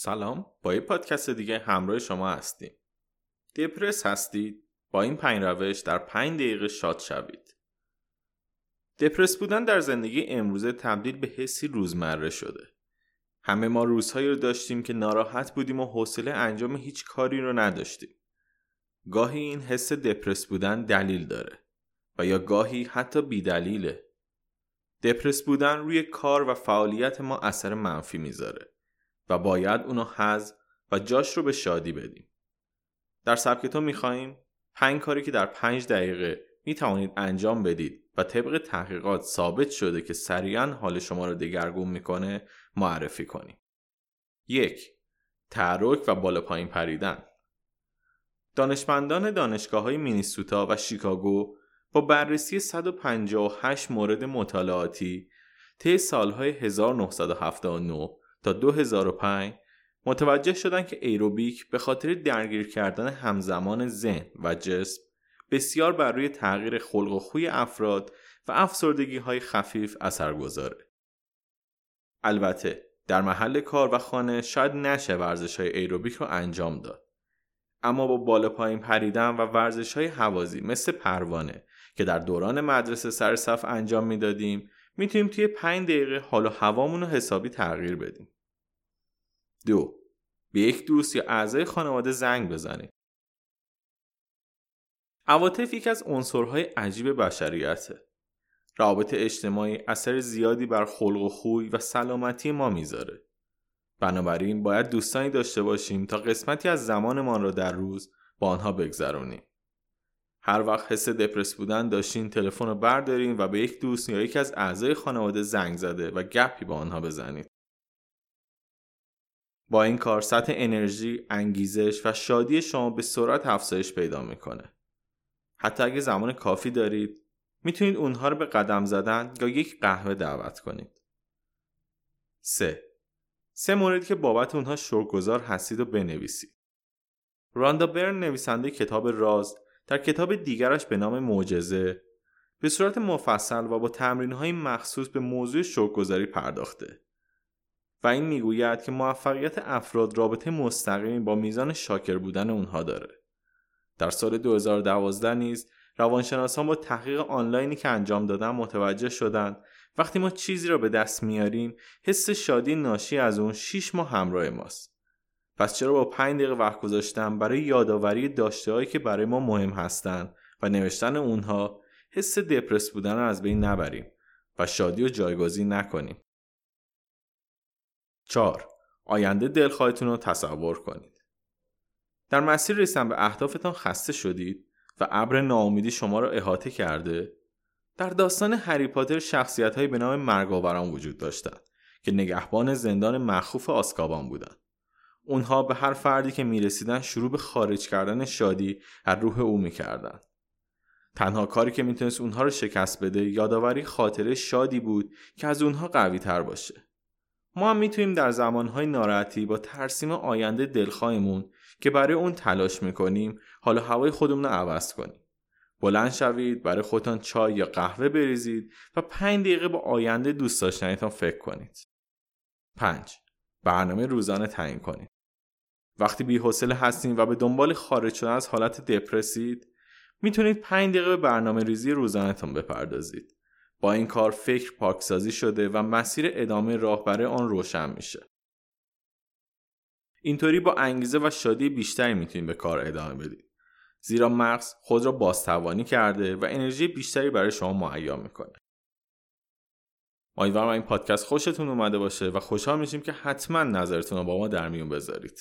سلام با یه پادکست دیگه همراه شما هستیم. دپرس هستید؟ با این پنج روش در پنج دقیقه شاد شوید. دپرس بودن در زندگی امروزه تبدیل به حسی روزمره شده. همه ما روزهایی رو داشتیم که ناراحت بودیم و حوصله انجام هیچ کاری رو نداشتیم. گاهی این حس دپرس بودن دلیل داره و یا گاهی حتی بیدلیله. دپرس بودن روی کار و فعالیت ما اثر منفی می‌ذاره. و باید اونو حذف و جاش رو به شادی بدیم. در سبکتون میخواییم پنج کاری که در پنج دقیقه می توانید انجام بدید و طبق تحقیقات ثابت شده که سریعا حال شما رو دگرگون می‌کنه معرفی کنیم. یک تحرک و بالا پایین پریدن دانشمندان دانشگاه های مینیسوتا و شیکاگو با بررسی 158 مورد مطالعاتی طی سالهای 1979 تا 2005 متوجه شدن که ایروبیک به خاطر درگیر کردن همزمان ذهن و جسم بسیار بر روی تغییر خلق و خوی افراد و افسردگی های خفیف اثر گذاره. البته در محل کار و خانه شاید نشه ورزش های ایروبیک رو انجام داد. اما با بالا پایین پریدن و ورزش های حوازی مثل پروانه که در دوران مدرسه سر صف انجام می‌دادیم می‌تونیم توی 5 دقیقه حال و هوامون رو حسابی تغییر بدیم. دو به یک دوست یا اعضای خانواده زنگ بزنید. عواطف یکی از عنصرهای عجیب بشریته. روابط اجتماعی اثر زیادی بر خلق و خوی و سلامتی ما می‌ذاره. بنابراین باید دوستانی داشته باشیم تا قسمتی از زمانمان را در روز با آنها بگذرونیم. هر وقت حس دپرس بودن داشتین تلفن رو بردارین و به یک دوست یا یکی از اعضای خانواده زنگ زده و گپی با آنها بزنید. با این کار سطح انرژی، انگیزش و شادی شما به سرعت افزایش پیدا می‌کنه. حتی اگه زمان کافی دارید می‌تونید اونها رو به قدم زدن یا یک قهوه دعوت کنید. 3. سه موردی که بابت اونها شکرگزار هستید و بنویسید. راندا برن نویسنده کتاب راز در کتاب دیگرش به نام معجزه به صورت مفصل و با تمرین های مخصوص به موضوع شکرگزاری پرداخته و این می‌گوید که موفقیت افراد رابطه مستقیمی با میزان شاکر بودن اونها داره. در سال 2012 نیز روانشناسان با تحقیق آنلاینی که انجام دادن متوجه شدند وقتی ما چیزی را به دست میاریم حس شادی ناشی از اون 6 ماه همراه ماست. پس چرا با 5 دقیقه وقت گذاشتم برای یادآوری داشته که برای ما مهم هستند و نوشتن اونها حس دپرس بودن رو از بین نبریم و شادی و جایگزین نکنیم. 4. آینده دلخواهتون رو تصور کنید. در مسیر رسیدن به اهدافتان خسته شدید و ابر ناامیدی شما را احاطه کرده در داستان هری پاتر شخصیت به نام مرگاوران وجود داشتند که نگهبان زندان مخوف آسکابان بودند اونها به هر فردی که می‌رسیدن شروع به خارج کردن شادی از روح او می‌کردند تنها کاری که می‌تونست اونها رو شکست بده یادآوری خاطره شادی بود که از اونها قوی تر باشه. ما هم می‌تونیم در زمانهای ناراحتی با ترسیم آینده دلخواهمون که برای اون تلاش می‌کنیم حالا هوای خودمون رو عوض کنیم. بلند شوید برای خودتان چای یا قهوه بریزید و پنج دقیقه با آینده دوست داشتنیتان فکر کنید. 5. برنامه روزانه تعیین کنید. وقتی بی حوصله هستین و به دنبال خارج شدن از حالت دپرسید می‌تونید 5 دقیقه به برنامه ریزی روزانهتان بپردازید. با این کار فکر پاکسازی شده و مسیر ادامه راه برای آن روشن میشه. اینطوری با انگیزه و شادی بیشتری می‌تونید به کار ادامه بدید. زیرا مغز خود را بازتوانی کرده و انرژی بیشتری برای شما مهیا می‌کنه. امیدوارم این پادکست خوشتون اومده باشه و خوشحال میشیم که حتما نظرتون رو با ما در میون بذارید.